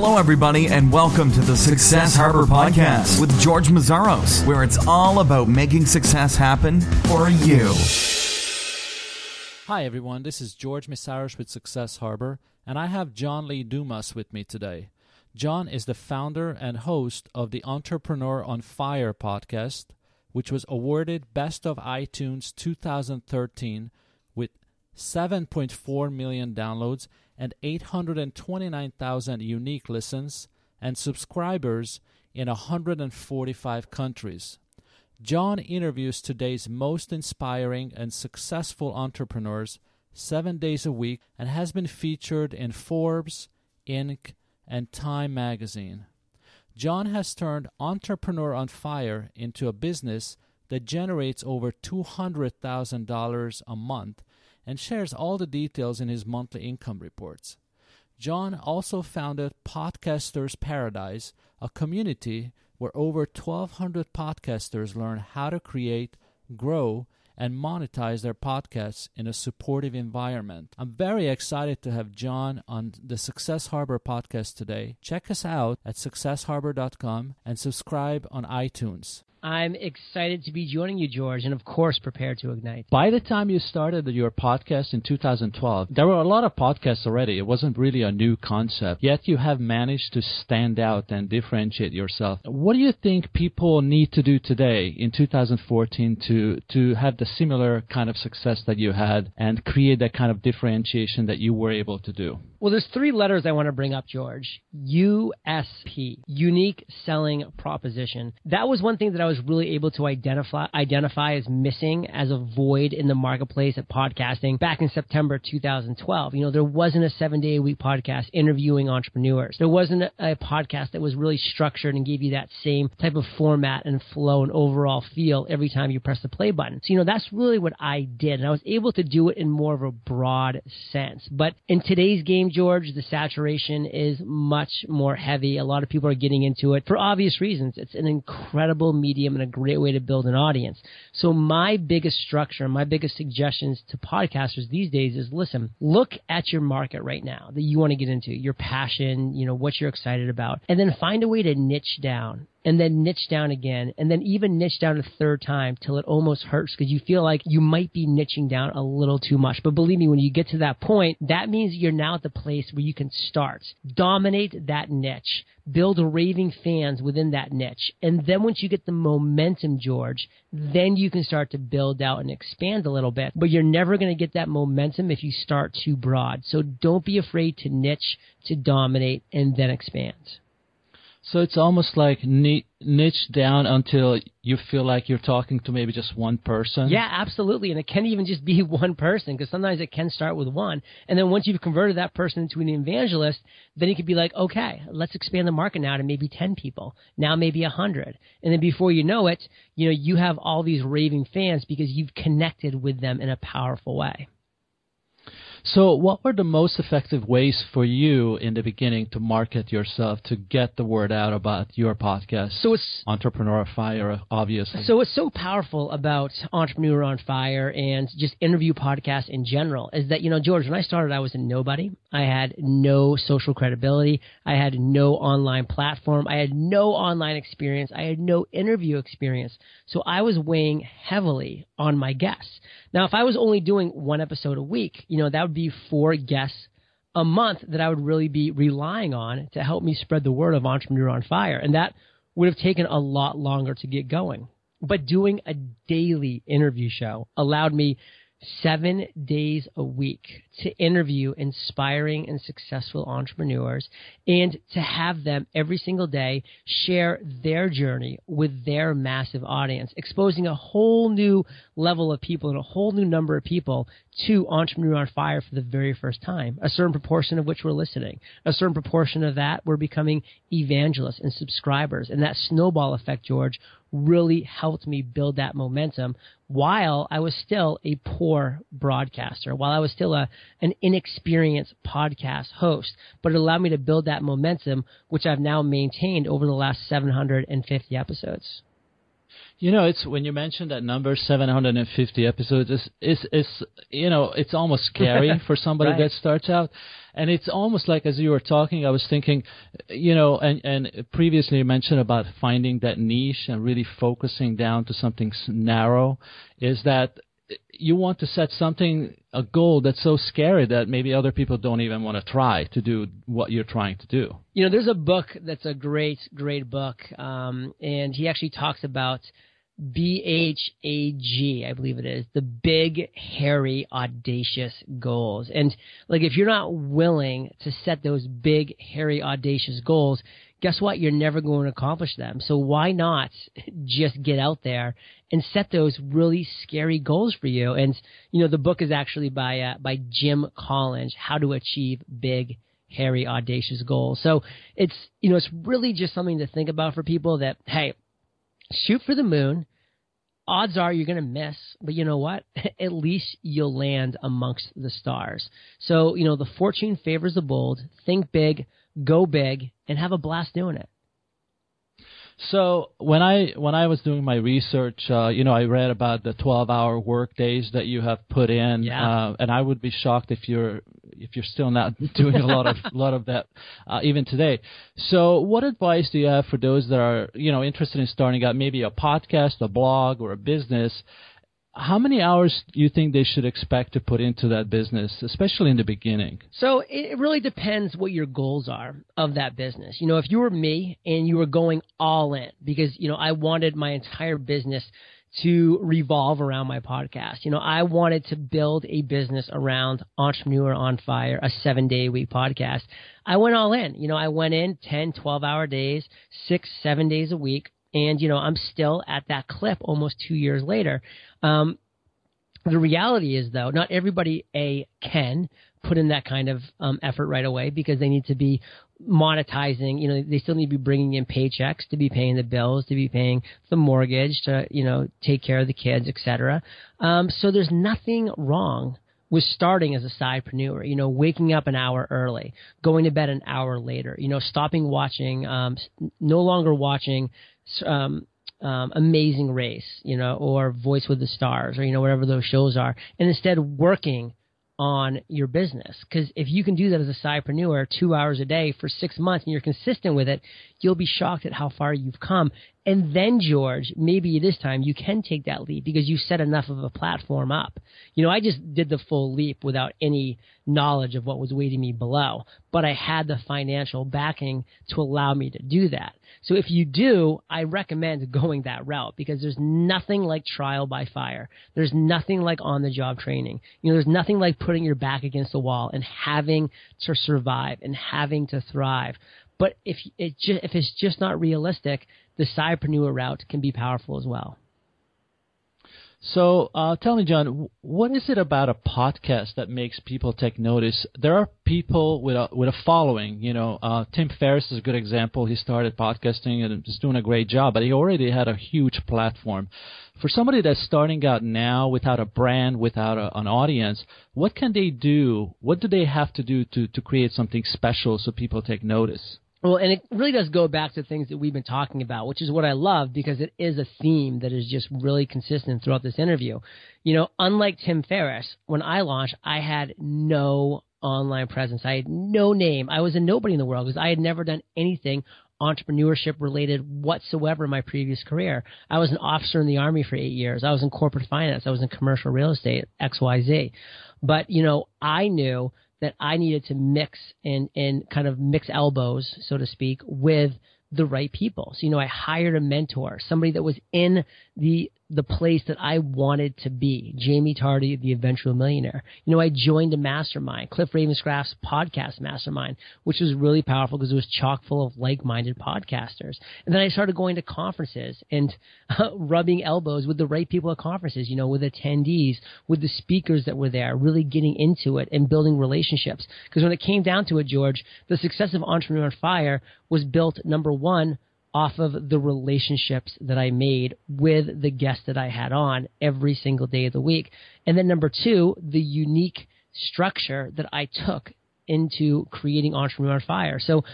Hello, everybody, and welcome to the Success Harbor Podcast with George Mazzaros, where it's all about making success happen for you. Hi, everyone. This is George Mazzaros with Success Harbor, and I have John Lee Dumas with me today. John is the founder and host of the Entrepreneur on Fire podcast, which was awarded Best of iTunes 2013 with 7.4 million downloads and 829,000 unique listens and subscribers in 145 countries. John interviews today's most inspiring and successful entrepreneurs seven days a week and has been featured in Forbes, Inc., and Time magazine. John has turned Entrepreneur on Fire into a business that generates over $200,000 a month and shares all the details in his monthly income reports. John also founded Podcasters Paradise, a community where over 1,200 podcasters learn how to create, grow, and monetize their podcasts in a supportive environment. I'm very excited to have John on the Success Harbor podcast today. Check us out at successharbor.com and subscribe on iTunes. I'm excited to be joining you, George, and of course, prepared to ignite. By the time you started your podcast in 2012, there were a lot of podcasts already. It wasn't really a new concept, yet you have managed to stand out and differentiate yourself. What do you think people need to do today in 2014 to, to have the similar kind of success that you had and create that kind of differentiation that you were able to do? Well, there's three letters I want to bring up, George. USP, unique selling proposition. That was one thing that I was really able to identify identify as missing as a void in the marketplace at podcasting back in September 2012. You know, there wasn't a seven day a week podcast interviewing entrepreneurs. There wasn't a, a podcast that was really structured and gave you that same type of format and flow and overall feel every time you press the play button. So, you know, that's really what I did. And I was able to do it in more of a broad sense. But in today's game, George, the saturation is much more heavy. A lot of people are getting into it for obvious reasons. It's an incredible medium and a great way to build an audience. So my biggest structure, my biggest suggestions to podcasters these days is listen, look at your market right now that you want to get into, your passion, you know, what you're excited about, and then find a way to niche down and then niche down again, and then even niche down a third time till it almost hurts because you feel like you might be niching down a little too much. But believe me, when you get to that point, that means you're now at the place where you can start. Dominate that niche. Build raving fans within that niche. And then once you get the momentum, George, then you can start to build out and expand a little bit. But you're never going to get that momentum if you start too broad. So don't be afraid to niche, to dominate, and then expand. So it's almost like niche down until you feel like you're talking to maybe just one person. Yeah, absolutely. And it can even just be one person because sometimes it can start with one. And then once you've converted that person into an evangelist, then you could be like, okay, let's expand the market now to maybe 10 people, now maybe 100. And then before you know it, you know, you have all these raving fans because you've connected with them in a powerful way. So, what were the most effective ways for you in the beginning to market yourself to get the word out about your podcast? So it's Entrepreneur on Fire, obviously. So what's so powerful about Entrepreneur on Fire and just interview podcasts in general is that you know, George, when I started, I was a nobody. I had no social credibility. I had no online platform. I had no online experience. I had no interview experience. So I was weighing heavily on my guests. Now, if I was only doing one episode a week, you know, that would be four guests a month that I would really be relying on to help me spread the word of Entrepreneur on Fire. And that would have taken a lot longer to get going. But doing a daily interview show allowed me seven days a week to interview inspiring and successful entrepreneurs and to have them every single day share their journey with their massive audience, exposing a whole new level of people and a whole new number of people to Entrepreneur on Fire for the very first time. A certain proportion of which were listening. A certain proportion of that were becoming evangelists and subscribers. And that snowball effect, George, really helped me build that momentum while I was still a poor broadcaster, while I was still a, an inexperienced podcast host. But it allowed me to build that momentum, which I've now maintained over the last 750 episodes. You know, it's when you mentioned that number, 750 episodes. Is is is you know, it's almost scary for somebody right. that starts out, and it's almost like as you were talking, I was thinking, you know, and and previously you mentioned about finding that niche and really focusing down to something narrow. Is that you want to set something a goal that's so scary that maybe other people don't even want to try to do what you're trying to do. You know, there's a book that's a great, great book, um, and he actually talks about BHAG, I believe it is, the big, hairy, audacious goals. And like, if you're not willing to set those big, hairy, audacious goals, guess what? You're never going to accomplish them. So why not just get out there and set those really scary goals for you? And you know, the book is actually by uh, by Jim Collins, How to Achieve Big hairy audacious goals. So it's you know it's really just something to think about for people that hey, shoot for the moon. Odds are you're going to miss, but you know what? At least you'll land amongst the stars. So, you know, the fortune favors the bold. Think big, go big, and have a blast doing it. So when I when I was doing my research, uh, you know, I read about the 12-hour work days that you have put in, Yeah. uh, and I would be shocked if you're if you're still not doing a lot of lot of that uh, even today. So, what advice do you have for those that are you know interested in starting out maybe a podcast, a blog, or a business? How many hours do you think they should expect to put into that business, especially in the beginning? So it really depends what your goals are of that business. You know, if you were me and you were going all in because, you know, I wanted my entire business to revolve around my podcast. You know, I wanted to build a business around Entrepreneur on Fire, a seven day week podcast. I went all in. You know, I went in 10, 12 hour days, six, seven days a week. And, you know, I'm still at that clip almost two years later. Um, the reality is, though, not everybody a can put in that kind of um, effort right away because they need to be monetizing. You know, they still need to be bringing in paychecks to be paying the bills, to be paying the mortgage, to you know take care of the kids, etc. Um, so there's nothing wrong with starting as a sidepreneur. You know, waking up an hour early, going to bed an hour later. You know, stopping watching, um, no longer watching. Um, um, Amazing Race, you know, or Voice with the Stars, or you know, whatever those shows are, and instead working on your business. Because if you can do that as a sidepreneur, two hours a day for six months, and you're consistent with it, you'll be shocked at how far you've come. And then, George, maybe this time you can take that leap because you set enough of a platform up. You know, I just did the full leap without any knowledge of what was waiting me below, but I had the financial backing to allow me to do that. So if you do, I recommend going that route because there's nothing like trial by fire. There's nothing like on the job training. You know, there's nothing like putting your back against the wall and having to survive and having to thrive. But if it if it's just not realistic, the sidepreneur route can be powerful as well. So, uh, tell me, John, what is it about a podcast that makes people take notice? There are people with a with a following. You know, uh, Tim Ferriss is a good example. He started podcasting and is doing a great job, but he already had a huge platform. For somebody that's starting out now without a brand, without a, an audience, what can they do? What do they have to do to to create something special so people take notice? Well, and it really does go back to things that we've been talking about, which is what I love because it is a theme that is just really consistent throughout this interview. You know, unlike Tim Ferriss, when I launched, I had no online presence. I had no name. I was a nobody in the world because I had never done anything entrepreneurship related whatsoever in my previous career. I was an officer in the army for eight years. I was in corporate finance. I was in commercial real estate, XYZ. But, you know, I knew that I needed to mix and, and kind of mix elbows, so to speak, with the right people. So, you know, I hired a mentor, somebody that was in the the place that I wanted to be. Jaime Tardy, the eventual millionaire. You know, I joined a mastermind, Cliff Ravenscraft's podcast mastermind, which was really powerful because it was chock full of like-minded podcasters. And then I started going to conferences and uh, rubbing elbows with the right people at conferences, you know, with attendees, with the speakers that were there, really getting into it and building relationships. Because when it came down to it, George, the success of Entrepreneur on Fire was built, number one, off of the relationships that I made with the guests that I had on every single day of the week. And then number two, the unique structure that I took into creating Entrepreneur on Fire. So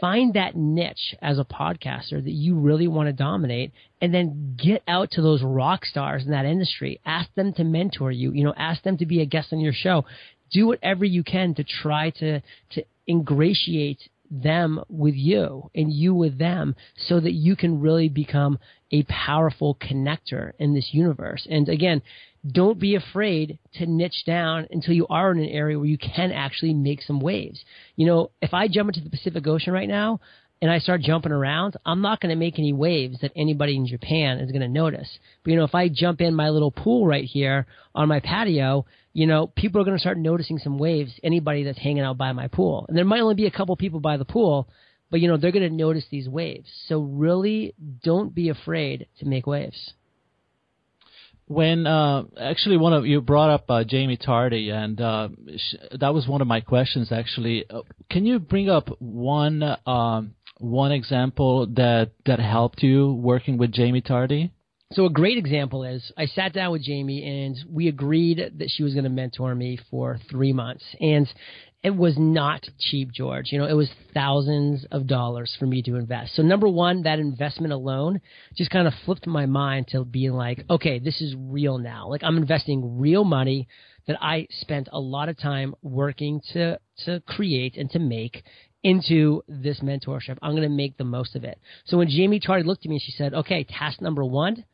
find that niche as a podcaster that you really want to dominate and then get out to those rock stars in that industry. Ask them to mentor you, you know, ask them to be a guest on your show. Do whatever you can to try to, to ingratiate them with you and you with them so that you can really become a powerful connector in this universe. And again, don't be afraid to niche down until you are in an area where you can actually make some waves. You know, if I jump into the Pacific Ocean right now and I start jumping around, I'm not going to make any waves that anybody in Japan is going to notice. But you know, if I jump in my little pool right here on my patio, you know, people are going to start noticing some waves. Anybody that's hanging out by my pool, and there might only be a couple people by the pool, but you know, they're going to notice these waves. So really, don't be afraid to make waves when uh, actually one of you brought up uh, Jaime Tardy, and uh, sh- that was one of my questions. Actually, uh, can you bring up one um, one example that that helped you working with Jaime Tardy? So a great example is I sat down with Jaime and we agreed that she was going to mentor me for three months. And it was not cheap, George. You know, it was thousands of dollars for me to invest. So number one, that investment alone just kind of flipped my mind to being like, okay, this is real now. Like I'm investing real money that I spent a lot of time working to to create and to make into this mentorship. I'm going to make the most of it. So when Jaime Tardy looked at me and she said, okay, task number one,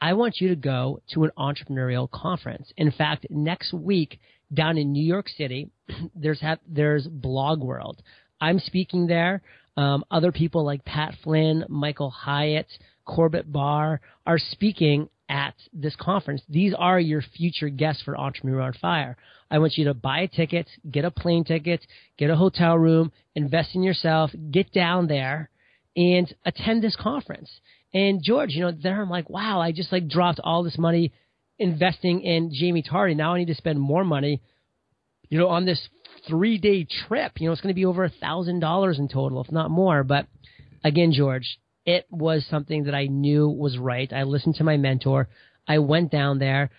I want you to go to an entrepreneurial conference. In fact, next week down in New York City, there's ha- there's Blog World. I'm speaking there. Um, other people like Pat Flynn, Michael Hyatt, Corbett Barr are speaking at this conference. These are your future guests for Entrepreneur on Fire. I want you to buy a ticket, get a plane ticket, get a hotel room, invest in yourself, get down there and attend this conference. And George, you know, there I'm like, wow, I just like dropped all this money investing in Jaime Tardy. Now I need to spend more money, you know, on this three day trip. You know, it's going to be over a thousand dollars in total, if not more. But again, George, it was something that I knew was right. I listened to my mentor. I went down there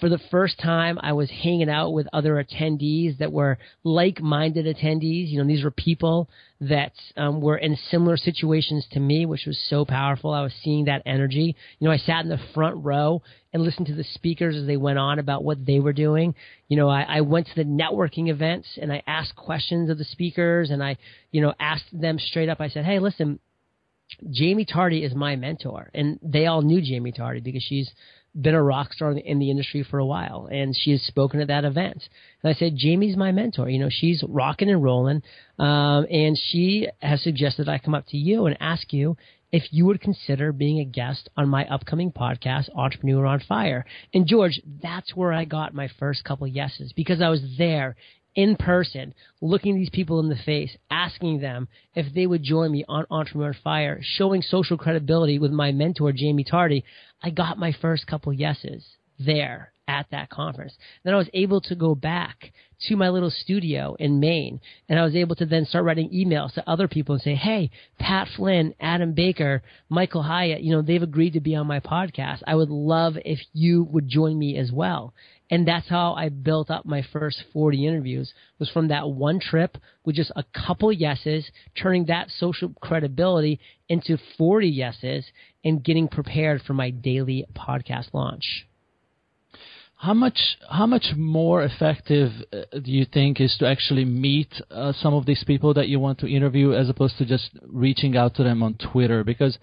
for the first time, I was hanging out with other attendees that were like-minded attendees. You know, these were people that um, were in similar situations to me, which was so powerful. I was seeing that energy. You know, I sat in the front row and listened to the speakers as they went on about what they were doing. You know, I, I went to the networking events and I asked questions of the speakers and I, you know, asked them straight up. I said, "Hey, listen." Jaime Tardy is my mentor, and they all knew Jaime Tardy because she's been a rock star in the industry for a while, and she has spoken at that event. And I said, Jaime's my mentor. You know, she's rocking and rolling, um, and she has suggested I come up to you and ask you if you would consider being a guest on my upcoming podcast, Entrepreneur on Fire. And George, that's where I got my first couple yeses because I was there in person, looking these people in the face, asking them if they would join me on Entrepreneur Fire, showing social credibility with my mentor, Jaime Tardy, I got my first couple yeses there at that conference. Then I was able to go back to my little studio in Maine, and I was able to then start writing emails to other people and say, "Hey, Pat Flynn, Adam Baker, Michael Hyatt, you know, they've agreed to be on my podcast. I would love if you would join me as well." And that's how I built up my first 40 interviews was from that one trip with just a couple yeses, turning that social credibility into 40 yeses and getting prepared for my daily podcast launch. How much how much more effective uh, do you think is to actually meet uh, some of these people that you want to interview as opposed to just reaching out to them on Twitter because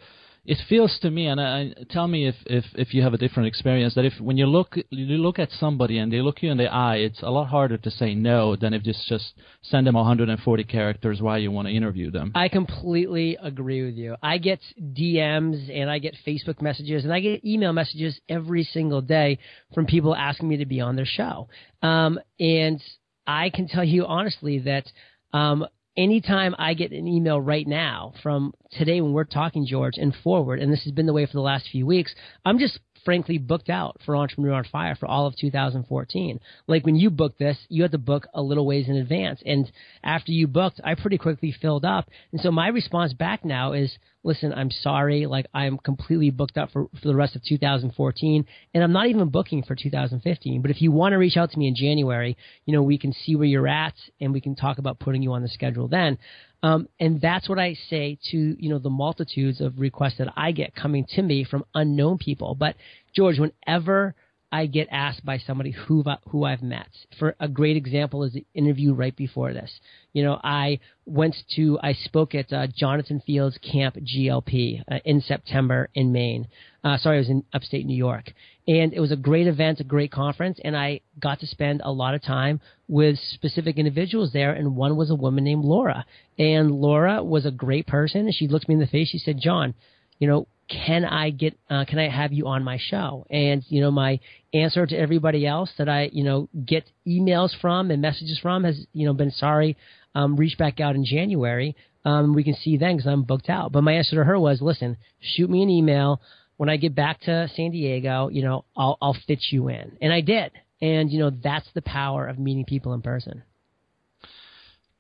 it feels to me, and I, tell me if, if, if you have a different experience, that if when you look you look at somebody and they look you in the eye, it's a lot harder to say no than if just just send them 140 characters why you want to interview them. I completely agree with you. I get DMs and I get Facebook messages and I get email messages every single day from people asking me to be on their show, um, and I can tell you honestly that. Um, anytime I get an email right now from today when we're talking, George, and forward, and this has been the way for the last few weeks, I'm just frankly booked out for Entrepreneur on Fire for all of 2014. Like when you booked this, you had to book a little ways in advance. And after you booked, I pretty quickly filled up. And so my response back now is, listen, I'm sorry. Like I'm completely booked up for, for the rest of 2014 and I'm not even booking for 2015. But if you want to reach out to me in January, you know, we can see where you're at and we can talk about putting you on the schedule then. Um, and that's what I say to you know the multitudes of requests that I get coming to me from unknown people. But George, whenever I get asked by somebody who who I've met. For a great example is the interview right before this. You know, I went to I spoke at uh, Jonathan Fields Camp GLP uh, in September in Maine. Uh, sorry, I was in upstate New York, and it was a great event, a great conference, and I got to spend a lot of time with specific individuals there. And one was a woman named Laura, and Laura was a great person. And she looked me in the face. She said, "John, you know, can I get uh, can I have you on my show? And you know, my answer to everybody else that I you know get emails from and messages from has you know been sorry. Um, reach back out in January. Um, we can see then because I'm booked out. But my answer to her was, listen, shoot me an email when I get back to San Diego. You know, I'll I'll fit you in, and I did. And you know, that's the power of meeting people in person.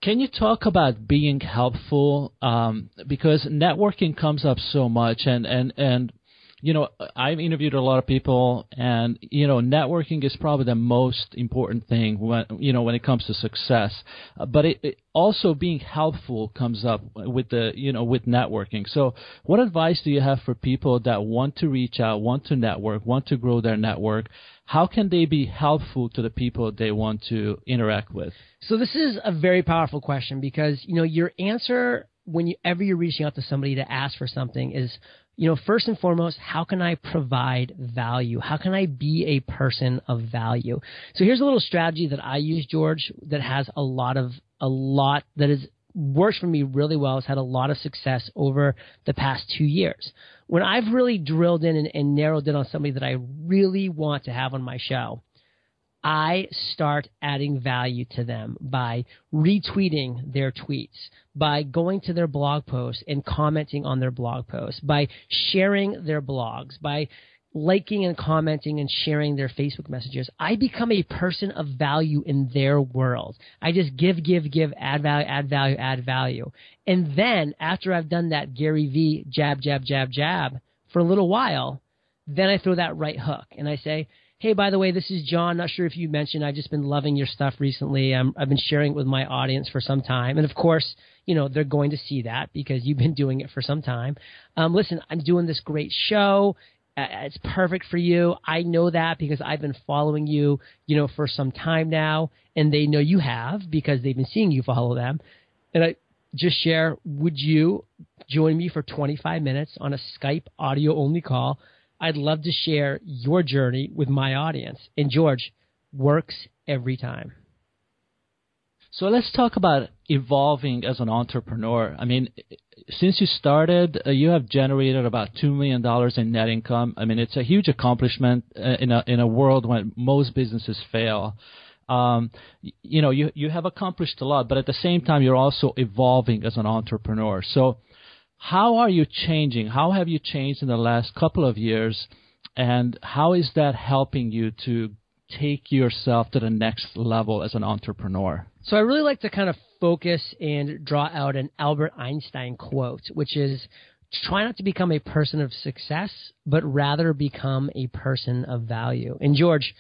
Can you talk about being helpful? Um, because networking comes up so much, and and and you know, I've interviewed a lot of people, and you know, networking is probably the most important thing when you know when it comes to success. Uh, but it, it also being helpful comes up with the you know with networking. So, what advice do you have for people that want to reach out, want to network, want to grow their network? How can they be helpful to the people they want to interact with? So this is a very powerful question because you know your answer whenever you're reaching out to somebody to ask for something is you know first and foremost how can I provide value? How can I be a person of value? So here's a little strategy that I use George that has a lot of a lot that is works for me really well. Has had a lot of success over the past two years. When I've really drilled in and, and narrowed in on somebody that I really want to have on my show, I start adding value to them by retweeting their tweets, by going to their blog posts and commenting on their blog posts, by sharing their blogs, by liking and commenting and sharing their Facebook messages. I become a person of value in their world. I just give, give, give, add value, add value, add value. And then after I've done that Gary V jab, jab, jab, jab for a little while, then I throw that right hook and I say, Hey, by the way, this is John. Not sure if you mentioned, I've just been loving your stuff recently. i have been sharing it with my audience for some time. And of course, you know, they're going to see that because you've been doing it for some time. Um, listen, I'm doing this great show. Uh, it's perfect for you. I know that because I've been following you, you know, for some time now, and they know you have because they've been seeing you follow them. And I just share, would you join me for 25 minutes on a Skype audio only call I'd love to share your journey with my audience. And George, works every time. So let's talk about evolving as an entrepreneur. I mean, since you started, uh, you have generated about two million dollars in net income. I mean, it's a huge accomplishment uh, in a in a world when most businesses fail. Um, you know, you you have accomplished a lot, but at the same time, you're also evolving as an entrepreneur. So, how are you changing? How have you changed in the last couple of years? And how is that helping you to take yourself to the next level as an entrepreneur? So I really like to kind of focus and draw out an Albert Einstein quote, which is try not to become a person of success, but rather become a person of value. And George,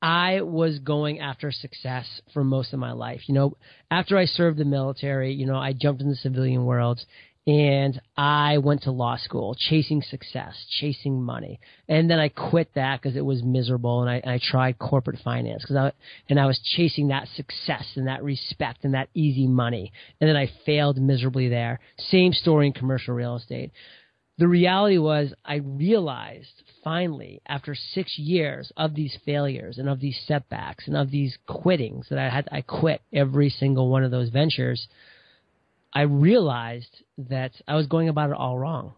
I was going after success for most of my life. You know, after I served the military, you know, I jumped in the civilian world and I went to law school chasing success, chasing money. And then I quit that because it was miserable and I, and I tried corporate finance because I, and I was chasing that success and that respect and that easy money. And then I failed miserably there. Same story in commercial real estate. The reality was I realized finally after six years of these failures and of these setbacks and of these quittings that I had, I quit every single one of those ventures I realized that I was going about it all wrong.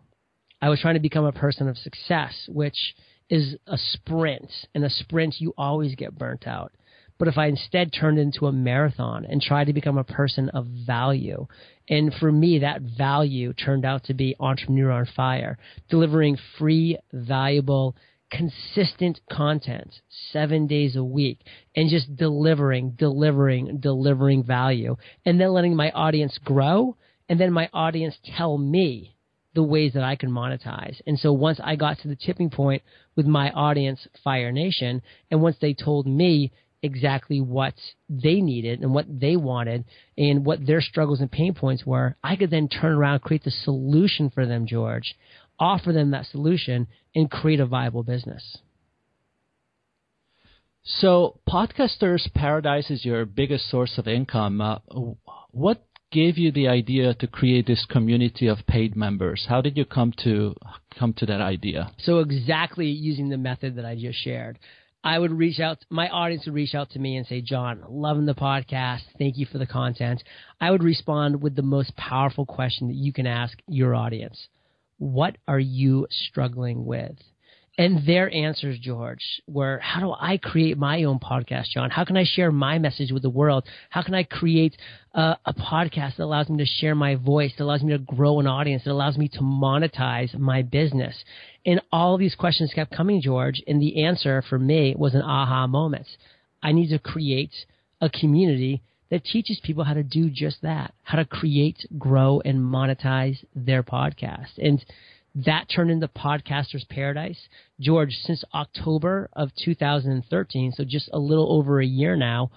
I was trying to become a person of success, which is a sprint. In a sprint, you always get burnt out. But if I instead turned into a marathon and tried to become a person of value, and for me, that value turned out to be Entrepreneur on Fire, delivering free, valuable, consistent content seven days a week and just delivering, delivering, delivering value and then letting my audience grow and then my audience tell me the ways that I can monetize. And so once I got to the tipping point with my audience, Fire Nation, and once they told me exactly what they needed and what they wanted and what their struggles and pain points were, I could then turn around, create the solution for them, George, offer them that solution, and create a viable business. So, Podcasters Paradise is your biggest source of income. Uh, what gave you the idea to create this community of paid members? How did you come to come to that idea? So, exactly using the method that I just shared. I would reach out, my audience would reach out to me and say, John, loving the podcast. Thank you for the content. I would respond with the most powerful question that you can ask your audience What are you struggling with? And their answers, George, were how do I create my own podcast, John? How can I share my message with the world? How can I create a, a podcast that allows me to share my voice, that allows me to grow an audience, that allows me to monetize my business? And all these questions kept coming, George, and the answer for me was an aha moment. I need to create a community that teaches people how to do just that, how to create, grow, and monetize their podcast. And that turned into Podcasters Paradise. George, since October of 2013, so just a little over a year now,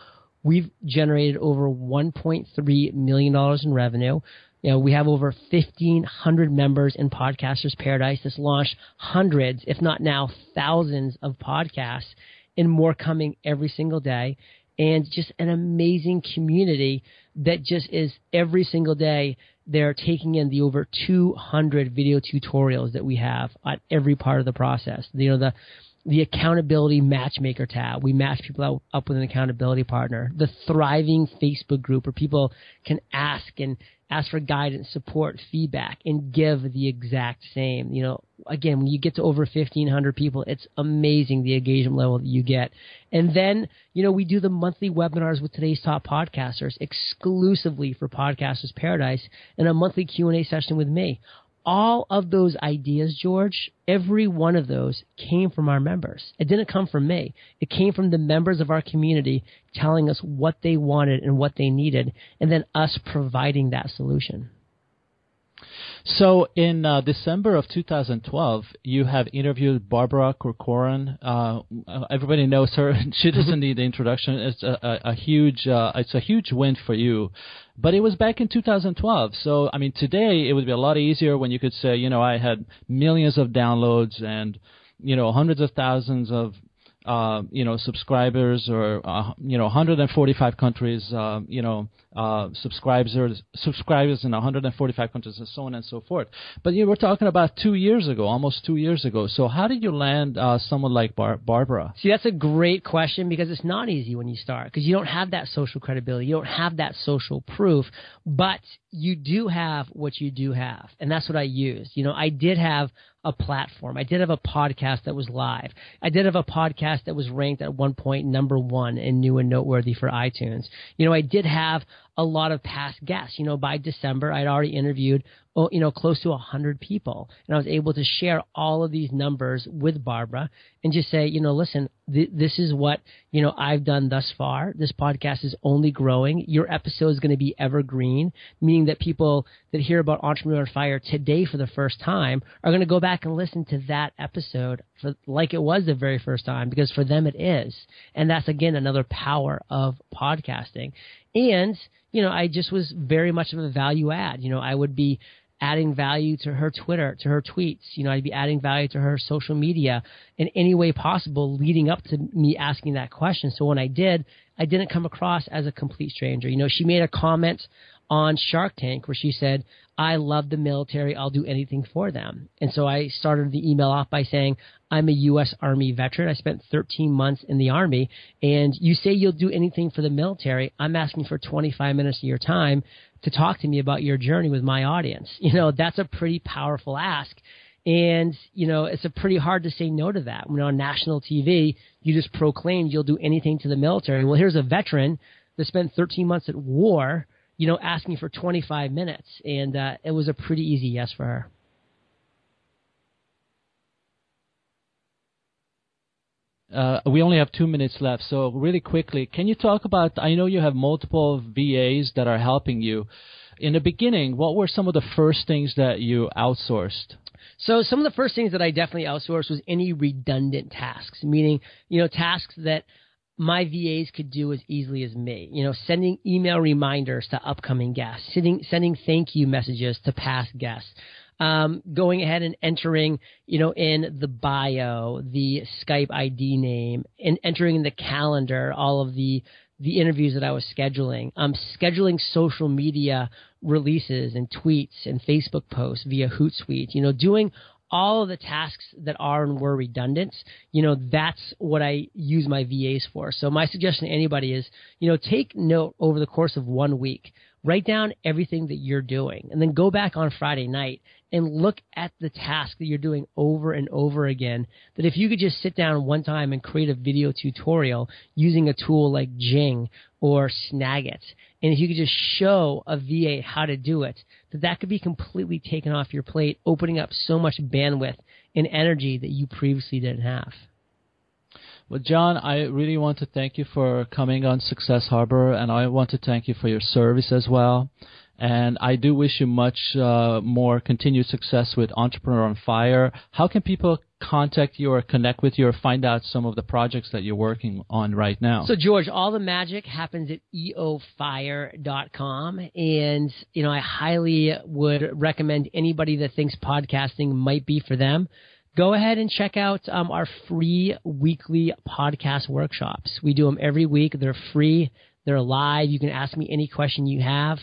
we've generated over $1.3 million in revenue. You know, we have over 1,500 members in Podcasters Paradise that's launched hundreds, if not now thousands of podcasts and more coming every single day. And just an amazing community that just is every single day they're taking in the over 200 video tutorials that we have on every part of the process. You know, the the accountability matchmaker tab. We match people up with an accountability partner. The thriving Facebook group where people can ask and ask for guidance, support, feedback, and give the exact same. You know, again, when you get to over 1,500 people, it's amazing the engagement level that you get. And then, you know, we do the monthly webinars with today's top podcasters exclusively for Podcasters Paradise and a monthly Q&A session with me all of those ideas, George, every one of those came from our members. It didn't come from me. It came from the members of our community telling us what they wanted and what they needed, and then us providing that solution. So in uh, December of 2012, you have interviewed Barbara Corcoran. Uh, everybody knows her; she doesn't need the introduction. It's a, a, a huge, uh, it's a huge win for you. But it was back in 2012. So I mean, today it would be a lot easier when you could say, you know, I had millions of downloads and you know hundreds of thousands of uh, you know subscribers or uh, you know 145 countries uh, you know uh, subscribers subscribers in 145 countries and so on and so forth. But you were talking about two years ago, almost two years ago. So how did you land uh, someone like Bar- Barbara? See, that's a great question because it's not easy when you start because you don't have that social credibility, you don't have that social proof, but you do have what you do have, and that's what I used. You know, I did have a platform. I did have a podcast that was live. I did have a podcast that was ranked at one point number one and new and noteworthy for iTunes. You know, I did have a lot of past guests. You know, by December, I'd already interviewed, oh, you know, close to 100 people. And I was able to share all of these numbers with Barbara and just say, you know, listen, th- this is what, you know, I've done thus far. This podcast is only growing. Your episode is going to be evergreen, meaning that people that hear about Entrepreneur Fire today for the first time are going to go back and listen to that episode for, like it was the very first time because for them it is. And that's, again, another power of podcasting. And, you know, I just was very much of a value add. You know, I would be adding value to her Twitter, to her tweets. You know, I'd be adding value to her social media in any way possible leading up to me asking that question. So when I did, I didn't come across as a complete stranger. You know, she made a comment on Shark Tank where she said, I love the military. I'll do anything for them. And so I started the email off by saying, I'm a U.S. Army veteran. I spent 13 months in the Army. And you say you'll do anything for the military. I'm asking for 25 minutes of your time to talk to me about your journey with my audience. You know, that's a pretty powerful ask. And, you know, it's a pretty hard to say no to that. When on national TV, you just proclaimed you'll do anything to the military. Well, here's a veteran that spent 13 months at war you know, asking for 25 minutes, and uh, it was a pretty easy yes for her. Uh, we only have two minutes left, so really quickly, can you talk about? I know you have multiple VAs that are helping you. In the beginning, what were some of the first things that you outsourced? So some of the first things that I definitely outsourced was any redundant tasks, meaning you know tasks that my VAs could do as easily as me. You know, sending email reminders to upcoming guests, sending sending thank you messages to past guests. Um, going ahead and entering, you know, in the bio, the Skype ID name, and entering in the calendar all of the the interviews that I was scheduling. Um, scheduling social media releases and tweets and Facebook posts via Hootsuite. You know, doing all of the tasks that are and were redundant, you know, that's what I use my VAs for. So my suggestion to anybody is, you know, take note over the course of one week. Write down everything that you're doing and then go back on Friday night and look at the task that you're doing over and over again. That if you could just sit down one time and create a video tutorial using a tool like Jing or Snagit, and if you could just show a VA how to do it, that that could be completely taken off your plate, opening up so much bandwidth and energy that you previously didn't have. Well, John, I really want to thank you for coming on Success Harbor, and I want to thank you for your service as well. And I do wish you much uh, more continued success with Entrepreneur on Fire. How can people contact you or connect with you or find out some of the projects that you're working on right now? So, George, all the magic happens at eofire.com. And, you know, I highly would recommend anybody that thinks podcasting might be for them go ahead and check out um, our free weekly podcast workshops. We do them every week. They're free. They're live. You can ask me any question you have.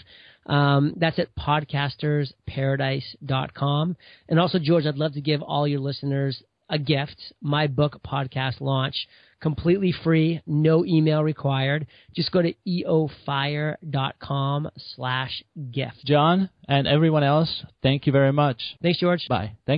Um, that's at podcastersparadise.com. And also, George, I'd love to give all your listeners a gift, my book podcast launch, completely free, no email required. Just go to eofire.com slash gift. John and everyone else, thank you very much. Thanks, George. Bye. Thank you.